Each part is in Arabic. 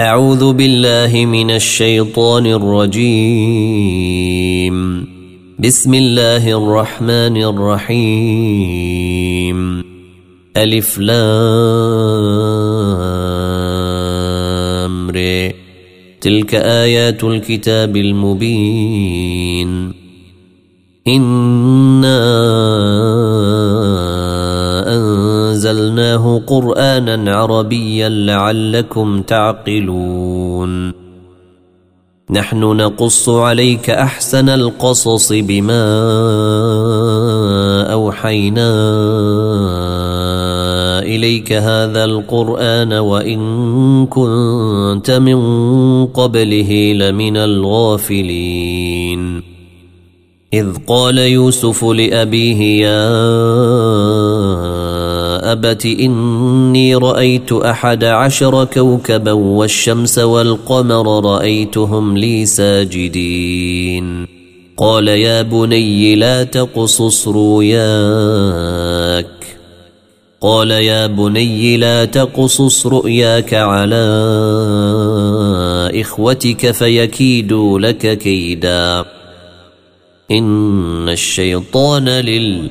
أعوذ بالله من الشيطان الرجيم. بسم الله الرحمن الرحيم. ألف لام ري تلك آيات الكتاب المبين. إِنَّا جعلناه قرانا عربيا لعلكم تعقلون. نحن نقص عليك أحسن القصص بما أوحينا إليك هذا القرآن وإن كنت من قبله لمن الغافلين. إذ قال يوسف لأبيه يا أبت إني رأيت أحد عشر كوكبا والشمس والقمر رأيتهم لي ساجدين. قال يا بني لا تقصص رؤياك. قال يا بني لا تقصص رؤياك على إخوتك فيكيدوا لك كيدا. إن الشيطان لل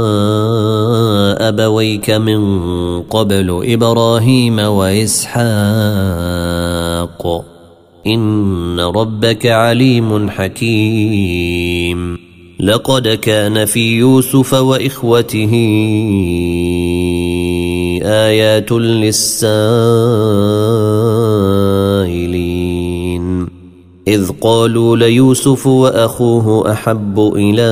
أبويك من قبل إبراهيم وإسحاق. إن ربك عليم حكيم. لقد كان في يوسف وإخوته آيات للسائلين. إذ قالوا ليوسف وأخوه أحب إلى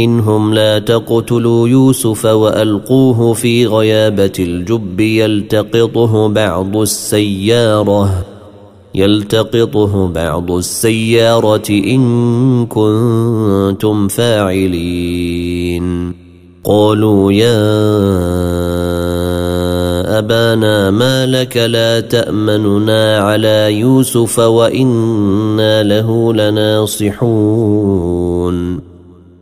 منهم لا تقتلوا يوسف وألقوه في غيابة الجب يلتقطه بعض السيارة يلتقطه بعض السيارة إن كنتم فاعلين. قالوا يا أبانا ما لك لا تأمننا على يوسف وإنا له لناصحون.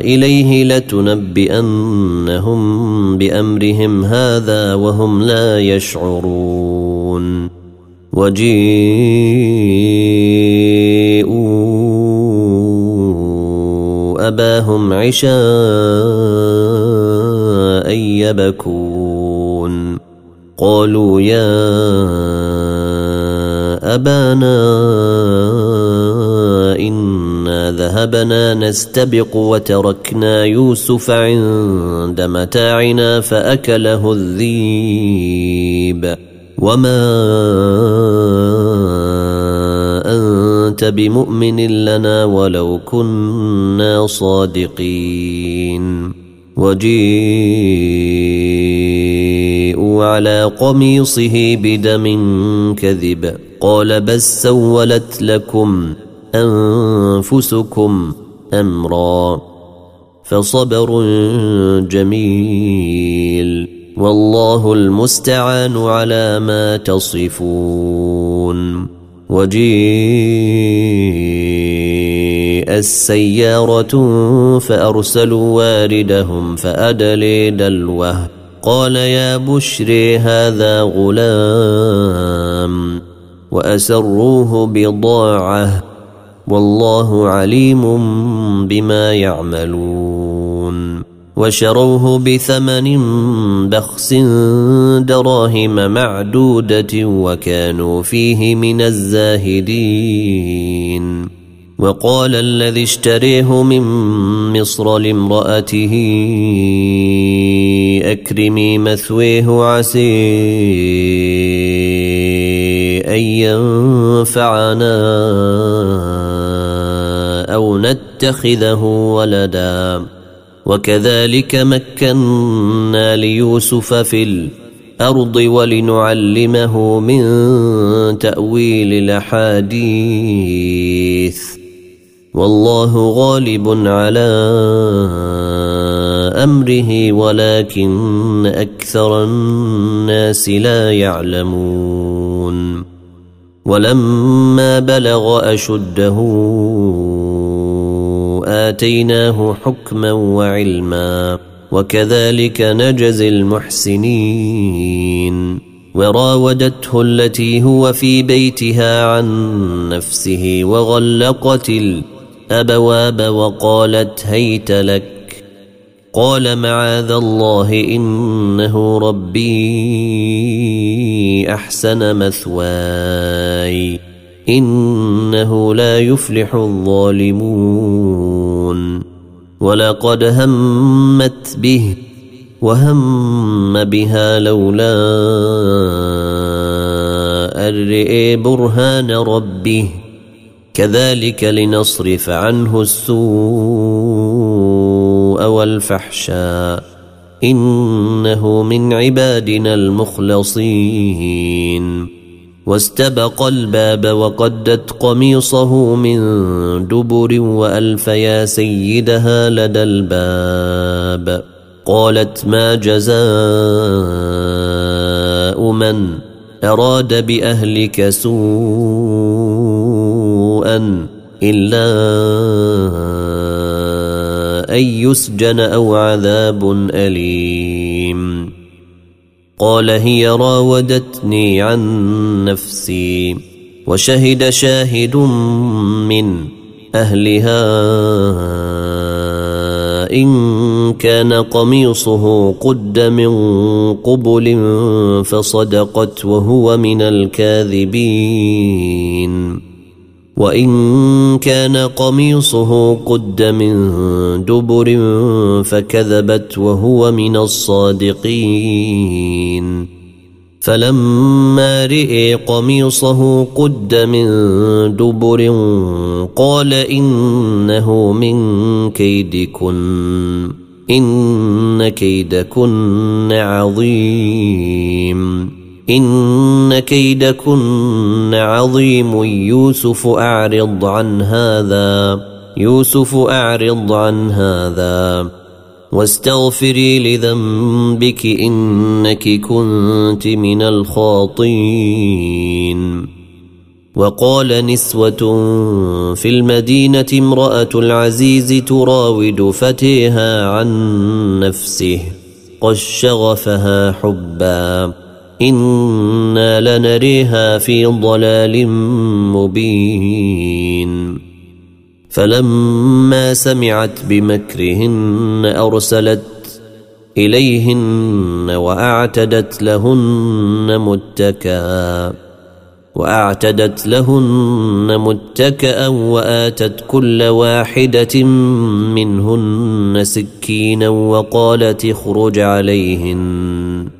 إليه لتنبئنهم بأمرهم هذا وهم لا يشعرون. وجيءوا أباهم عشاء يبكون. قالوا يا أبانا ذهبنا نستبق وتركنا يوسف عند متاعنا فأكله الذيب. وما أنت بمؤمن لنا ولو كنا صادقين. وجيءوا على قميصه بدم كذب. قال بس سولت لكم أنفسكم أمرا فصبر جميل والله المستعان على ما تصفون وجيء السيارة فأرسلوا واردهم فأدلي دلوه قال يا بشري هذا غلام وأسروه بضاعة والله عليم بما يعملون. وشروه بثمن بخس دراهم معدودة وكانوا فيه من الزاهدين. وقال الذي اشتريه من مصر لامرأته أكرمي مثويه عسي أن ينفعنا أو نتخذه ولداً. وكذلك مكنا ليوسف في الأرض ولنعلمه من تأويل الأحاديث. والله غالب على أمره ولكن أكثر الناس لا يعلمون. ولما بلغ أشده واتيناه حكما وعلما وكذلك نجزي المحسنين وراودته التي هو في بيتها عن نفسه وغلقت الابواب وقالت هيت لك قال معاذ الله انه ربي احسن مثواي إنه لا يفلح الظالمون. ولقد همت به وهم بها لولا أن برهان ربه. كذلك لنصرف عنه السوء والفحشاء. إنه من عبادنا المخلصين. واستبق الباب وقدت قميصه من دبر وألف يا سيدها لدى الباب. قالت ما جزاء من أراد بأهلك سوءا إلا أن يسجن أو عذاب أليم. قال هي راودتني عن نفسي وشهد شاهد من أهلها إن كان قميصه قد من قبل فصدقت وهو من الكاذبين. وإن كان قميصه قد من دبر فكذبت وهو من الصادقين. فلما رئي قميصه قد من دبر قال إنه من كيدكن إن كيدكن عظيم. إن كيدكن عظيم يوسف أعرض عن هذا يوسف أعرض عن هذا. واستغفري لذنبك إنك كنت من الخاطين وقال نسوة في المدينة امرأة العزيز تراود فتيها عن نفسه قد شغفها حبًّا. أنا لنريها في ضلال مبين. فلما سمعت بمكرهن ارسلت اليهن واعتدت لهن متكئا واعتدت لهن متكئا واتت كل واحدة منهن سكينا وقالت اخرج عليهن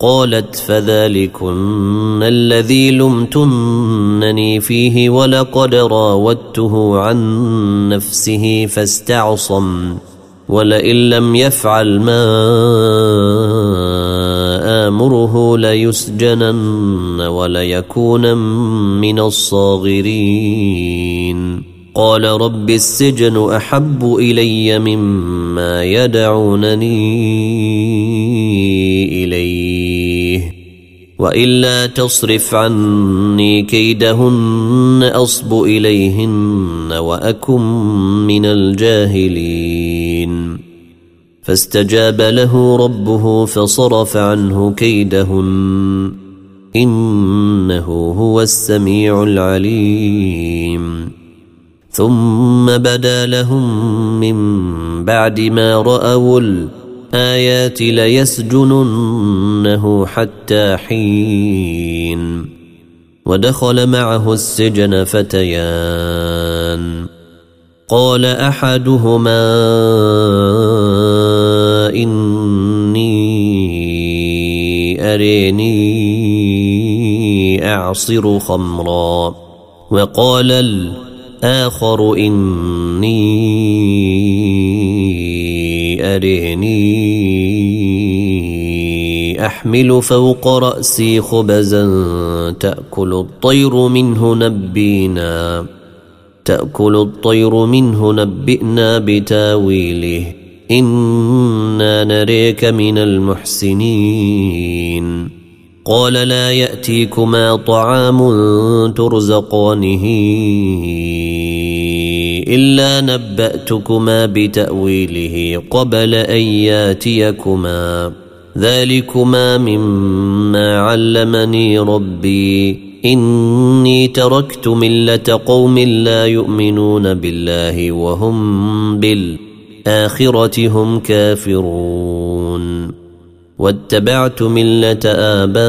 قالت فذلكن الذي لمتنني فيه ولقد راودته عن نفسه فاستعصم ولئن لم يفعل ما آمره ليسجنن وليكون من الصاغرين. قال رب السجن أحب إلي مما يدعونني إليه. وإلا تصرف عني كيدهن أصب إليهن وأكن من الجاهلين. فاستجاب له ربه فصرف عنه كيدهن. إنه هو السميع العليم. ثم بدا لهم من بعد ما رأوا الايات ليسجننه حتى حين. ودخل معه السجن فتيان. قال أحدهما إني أريني أعصر خمرا. وقال الآخر إني أريني أحمل فوق رأسي خبزا تأكل الطير منه نبينا. تأكل الطير منه نبئنا بتاويله. إنا نريك من المحسنين. قال لا يأتيكما طعام ترزقانه. إلا نبأتكما بتأويله قبل أن ياتيكما. ذلكما مما علمني ربي. إني تركت ملة قوم لا يؤمنون بالله وهم بالآخرة هم كافرون. واتبعت ملة آبائي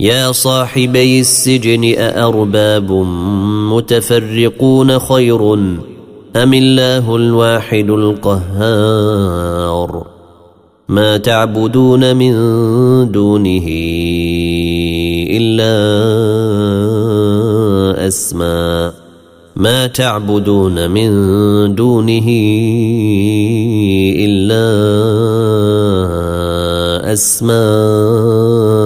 يا صاحبي السجن أأرباب متفرقون خير أم الله الواحد القهار ما تعبدون من دونه إلا أسماء ما تعبدون من دونه إلا أسماء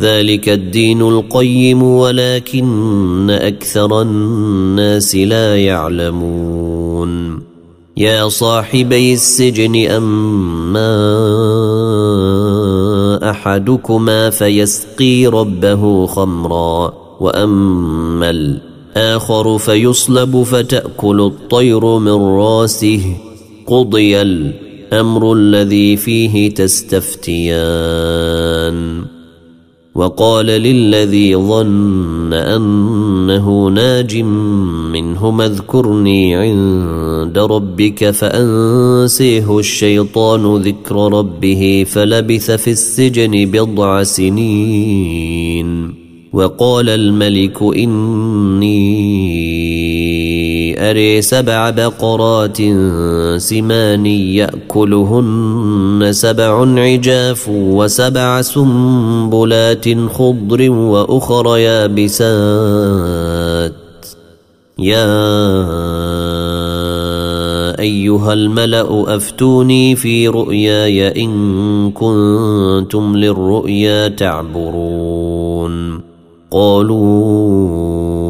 ذلك الدين القيم ولكن أكثر الناس لا يعلمون. يا صاحبي السجن أما أحدكما فيسقي ربه خمرا وأما الآخر فيصلب فتأكل الطير من رأسه. قضي الأمر الذي فيه تستفتيان. وقال للذي ظن أنه ناج منهما اذكرني عند ربك فأنسيه الشيطان ذكر ربه فلبث في السجن بضع سنين. وقال الملك إني أري سبع بقرات سمان يأكلهن سبع عجاف وسبع سنبلات خضر وأخر يابسات. يا أيها الملأ أفتوني في رؤياي إن كنتم للرؤيا تعبرون. قالوا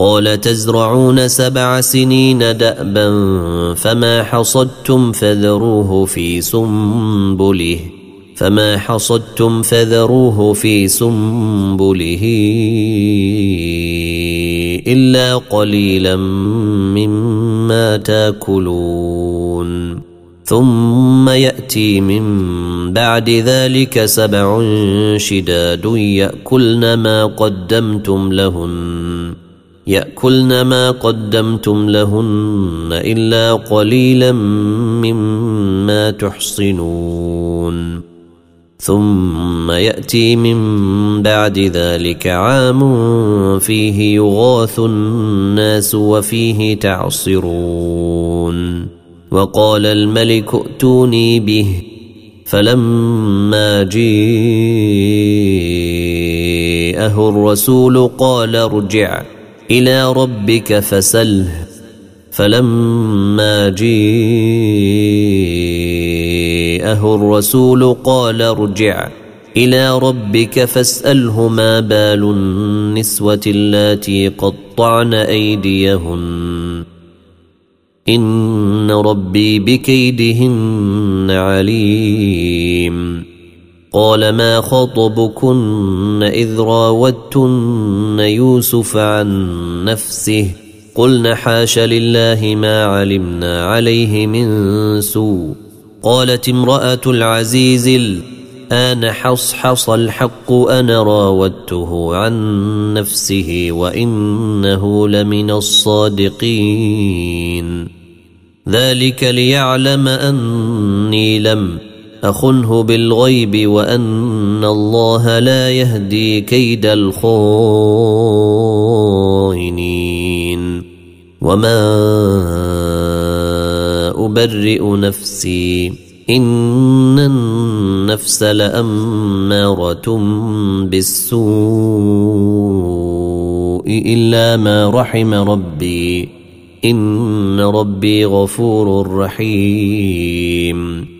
قال تزرعون سبع سنين دأبا فما حصدتم فذروه في سنبله فما حصدتم فذروه في سنبله إلا قليلا مما تاكلون. ثم يأتي من بعد ذلك سبع شداد يأكلن ما قدمتم لهن. يأكلن ما قدمتم لهن إلا قليلا مما تحصنون. ثم يأتي من بعد ذلك عام فيه يغاث الناس وفيه تعصرون. وقال الملك ائتوني به فلما جيءه الرسول قال ارجع. إلى ربك فسله. فلما جيءه الرسول قال ارجع إلى ربك فاسأله ما بال النسوة اللاتي قطعن أيديهن. إن ربي بكيدهن عليم. قال ما خطبكن إذ راوتن يوسف عن نفسه قلن حاش لله ما علمنا عليه من سوء قالت امرأة العزيز الآن حصحص الحق أنا راودته عن نفسه وإنه لمن الصادقين ذلك ليعلم أني لم أخنه بالغيب وأن الله لا يهدي كيد الخائنين. وما أبرئ نفسي إن النفس لأمارة بالسوء إلا ما رحم ربي. إن ربي غفور رحيم.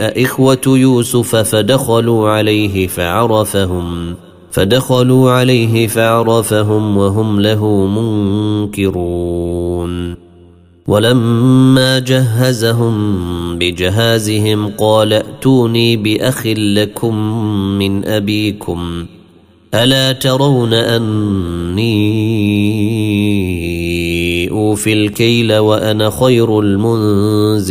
إخوة يوسف فدخلوا عليه فعرفهم فدخلوا عليه فعرفهم وهم له منكرون. ولما جهزهم بجهازهم قال ائتوني بأخ لكم من أبيكم ألا ترون أني أوفي الكيل وأنا خير المنزلين؟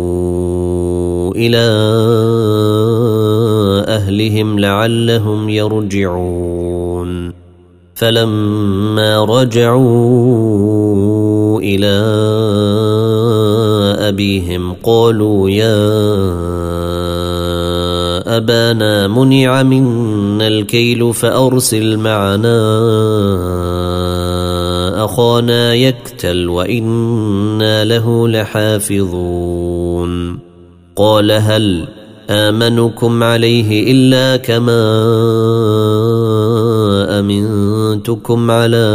إلى أهلهم لعلهم يرجعون. فلما رجعوا إلى أبيهم قالوا يا أبانا منع منا الكيل فأرسل معنا أخانا يكتل وإنا له لحافظون. قال هل آمنكم عليه إلا كما أمنتكم على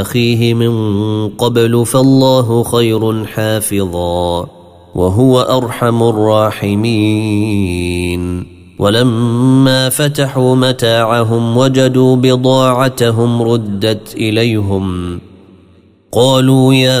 أخيه من قبل فالله خير حافظا وهو أرحم الراحمين. ولما فتحوا متاعهم وجدوا بضاعتهم ردت إليهم قالوا يا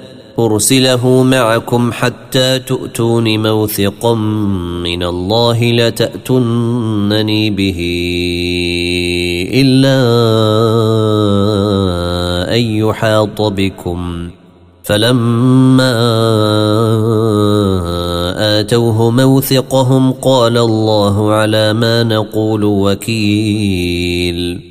أرسله معكم حتى تؤتون موثقا من الله لتاتونني به إلا أن يحاط بكم. فلما آتوه موثقهم قال الله على ما نقول وكيل.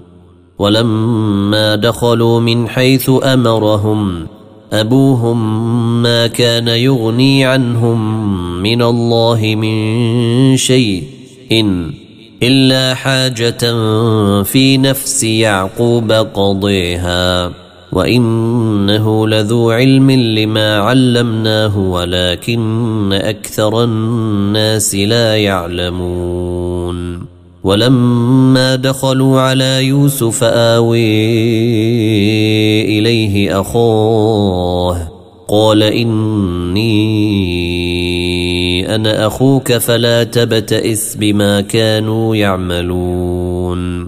ولما دخلوا من حيث أمرهم أبوهم ما كان يغني عنهم من الله من شيء إن إلا حاجة في نفس يعقوب قضيها وإنه لذو علم لما علمناه ولكن أكثر الناس لا يعلمون ولما دخلوا على يوسف آوي إليه أخاه قال إني أنا أخوك فلا تبتئس بما كانوا يعملون.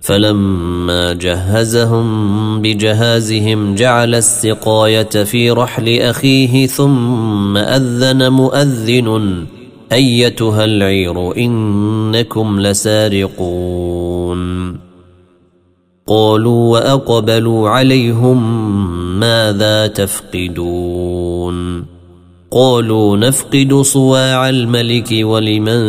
فلما جهزهم بجهازهم جعل السقاية في رحل أخيه ثم أذن مؤذن أيتها العير إنكم لسارقون. قالوا وأقبلوا عليهم ماذا تفقدون؟ قالوا نفقد صواع الملك ولمن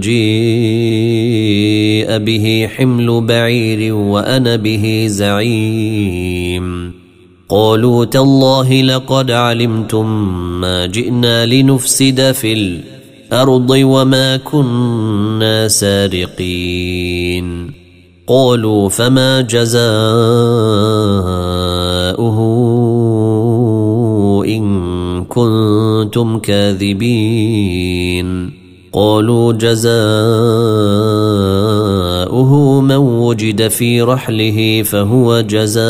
جيء به حمل بعير وأنا به زعيم. قالوا تالله لقد علمتم ما جئنا لنفسد في الأرض الأرض وما كنا سارقين. قالوا فما جزاؤه إن كنتم كاذبين. قالوا جزاؤه من وجد في رحله فهو جزاؤه.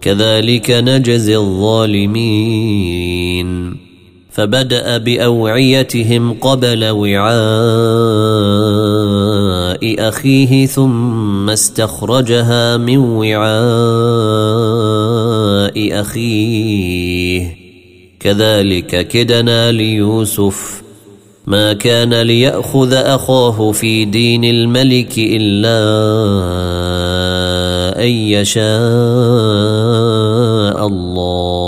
كذلك نجزي الظالمين. فبدأ بأوعيتهم قبل وعاء أخيه ثم استخرجها من وعاء أخيه. كذلك كدنا ليوسف. ما كان ليأخذ أخاه في دين الملك أن أن يشاء الله.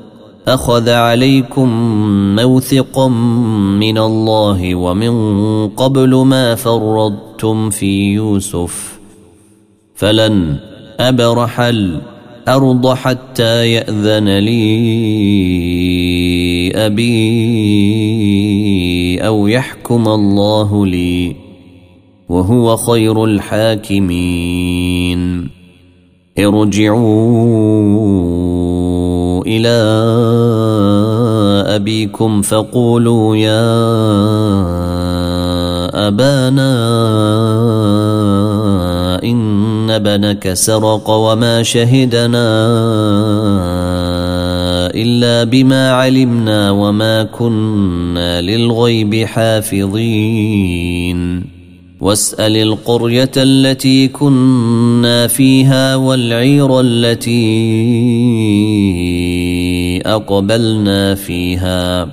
أخذ عليكم موثقا من الله ومن قبل ما فرضتم في يوسف فلن أبرح الأرض حتى يأذن لي أبي أو يحكم الله لي وهو خير الحاكمين. ارجعوا إلى أبيكم فقولوا يا أبانا إن ابنك سرق وما شهدنا إلا بما علمنا وما كنا للغيب حافظين. واسأل القرية التي كنا فيها والعير التي أقبلنا فيها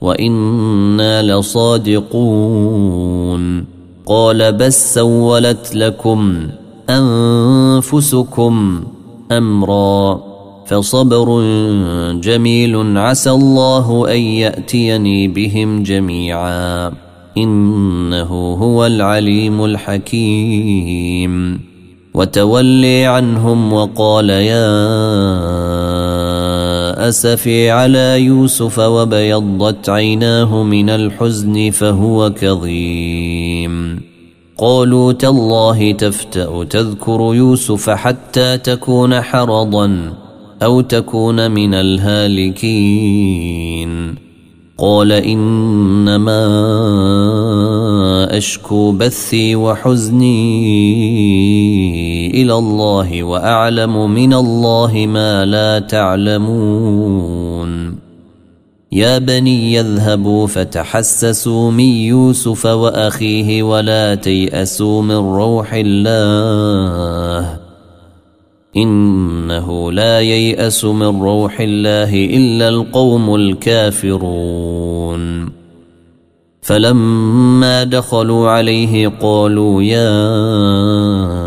وإنا لصادقون قال بس سولت لكم أنفسكم أمرا فصبر جميل عسى الله أن يأتيني بهم جميعا إنه هو العليم الحكيم وتولي عنهم وقال يا اسفي على يوسف وبيضت عيناه من الحزن فهو كظيم. قالوا تالله تفتأ تذكر يوسف حتى تكون حرضا أو تكون من الهالكين. قال إنما أشكو بثي وحزني إلى الله وأعلم من الله ما لا تعلمون. يا بني يذهبوا فتحسسوا من يوسف وأخيه ولا تيأسوا من روح الله. إنه لا ييأس من روح الله إلا القوم الكافرون. فلما دخلوا عليه قالوا يا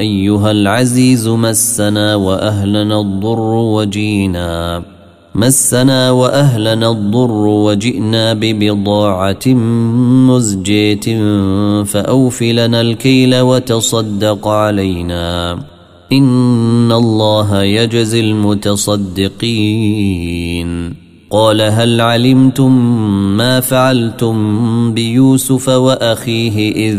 أيها العزيز مسنا وأهلنا الضر وجينا. مسنا وأهلنا الضر وجئنا ببضاعة مزجية فأوفلنا الكيل وتصدق علينا. إن الله يجزي المتصدقين. قال هل علمتم ما فعلتم بيوسف وأخيه إذ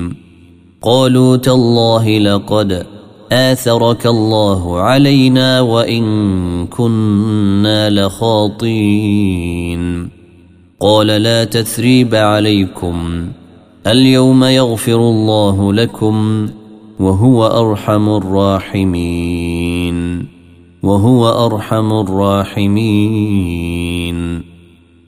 قالوا تالله لقد آثرك الله علينا وإن كنا لخاطين قال لا تثريب عليكم. اليوم يغفر الله لكم وهو أرحم الراحمين. وهو أرحم الراحمين.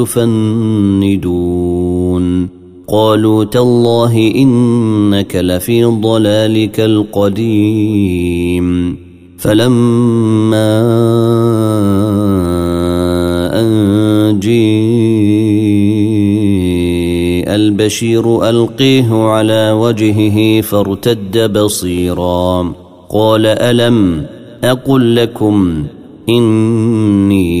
تفندون. قالوا تالله إنك لفي ضلالك القديم. فلما أن جيء البشير ألقيه على وجهه فارتد بصيرا. قال ألم أقل لكم إني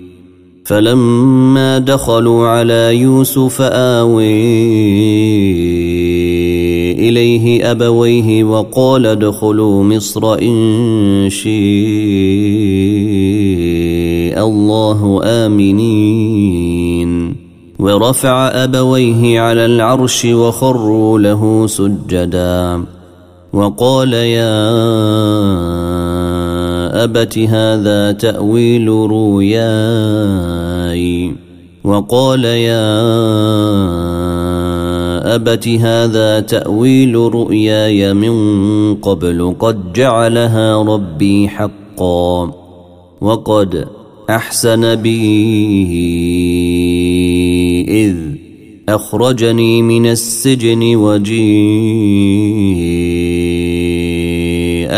فلما دخلوا على يوسف آوي إليه أبويه وقال ادخلوا مصر إن شاء الله آمنين. ورفع أبويه على العرش وخروا له سجدا. وقال يا أبت هذا تأويل رؤياي وقال يا أبت هذا تأويل رؤياي من قبل قد جعلها ربي حقا وقد أحسن بي إذ أخرجني من السجن وجيء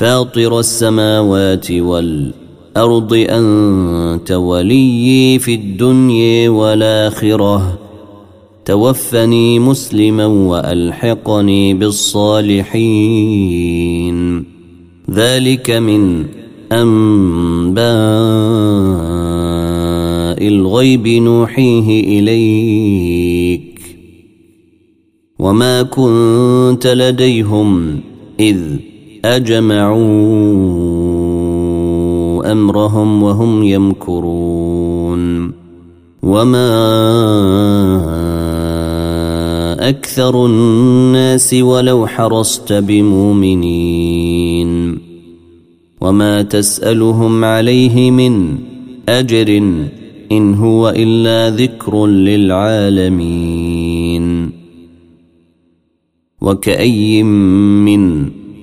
فاطر السماوات والأرض أنت ولي في الدنيا والآخرة. توفني مسلما وألحقني بالصالحين. ذلك من أنباء الغيب نوحيه إليك. وما كنت لديهم إذ أجمعوا أمرهم وهم يمكرون وما أكثر الناس ولو حرصت بمؤمنين وما تسألهم عليه من أجر إن هو إلا ذكر للعالمين وكأي من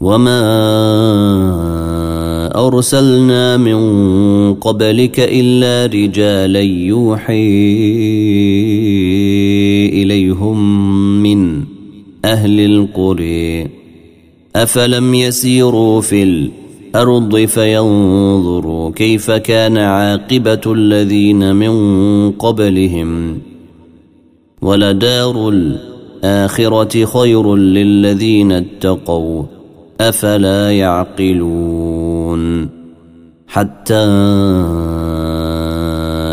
وما ارسلنا من قبلك الا رجالا يوحي اليهم من أهل القرى افلم يسيروا في الأرض فينظروا كيف كان عاقبه الذين من قبلهم ولدار الاخره خير للذين اتقوا أفلا يعقلون حتى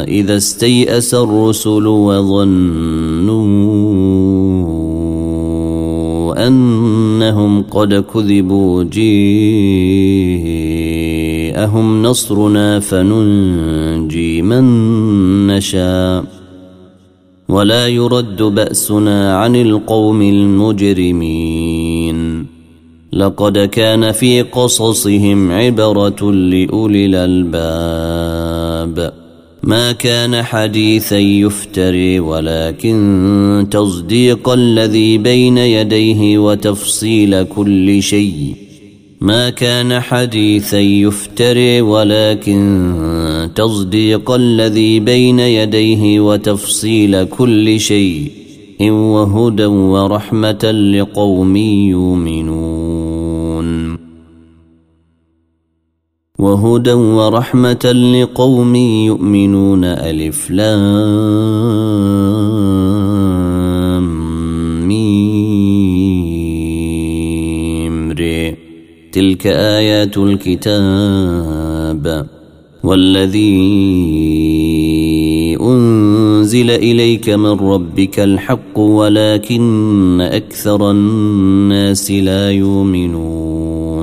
إذا استيأس الرسل وظنوا أنهم قد كذبوا جيءهم نصرنا فننجي من نشاء ولا يرد بأسنا عن القوم المجرمين لقد كان في قصصهم عبرة لأولي الألباب. ما كان حديثا يفتري ولكن تصديق الذي بين يديه وتفصيل كل شيء. ما كان حديثا يفتري ولكن تصديق الذي بين يديه وتفصيل كل شيء. وهدى ورحمة لقوم يؤمنون. وهدى ورحمة لقوم يؤمنون ألف لام تلك آيات الكتاب والذي أنزل إليك من ربك الحق ولكن أكثر الناس لا يؤمنون.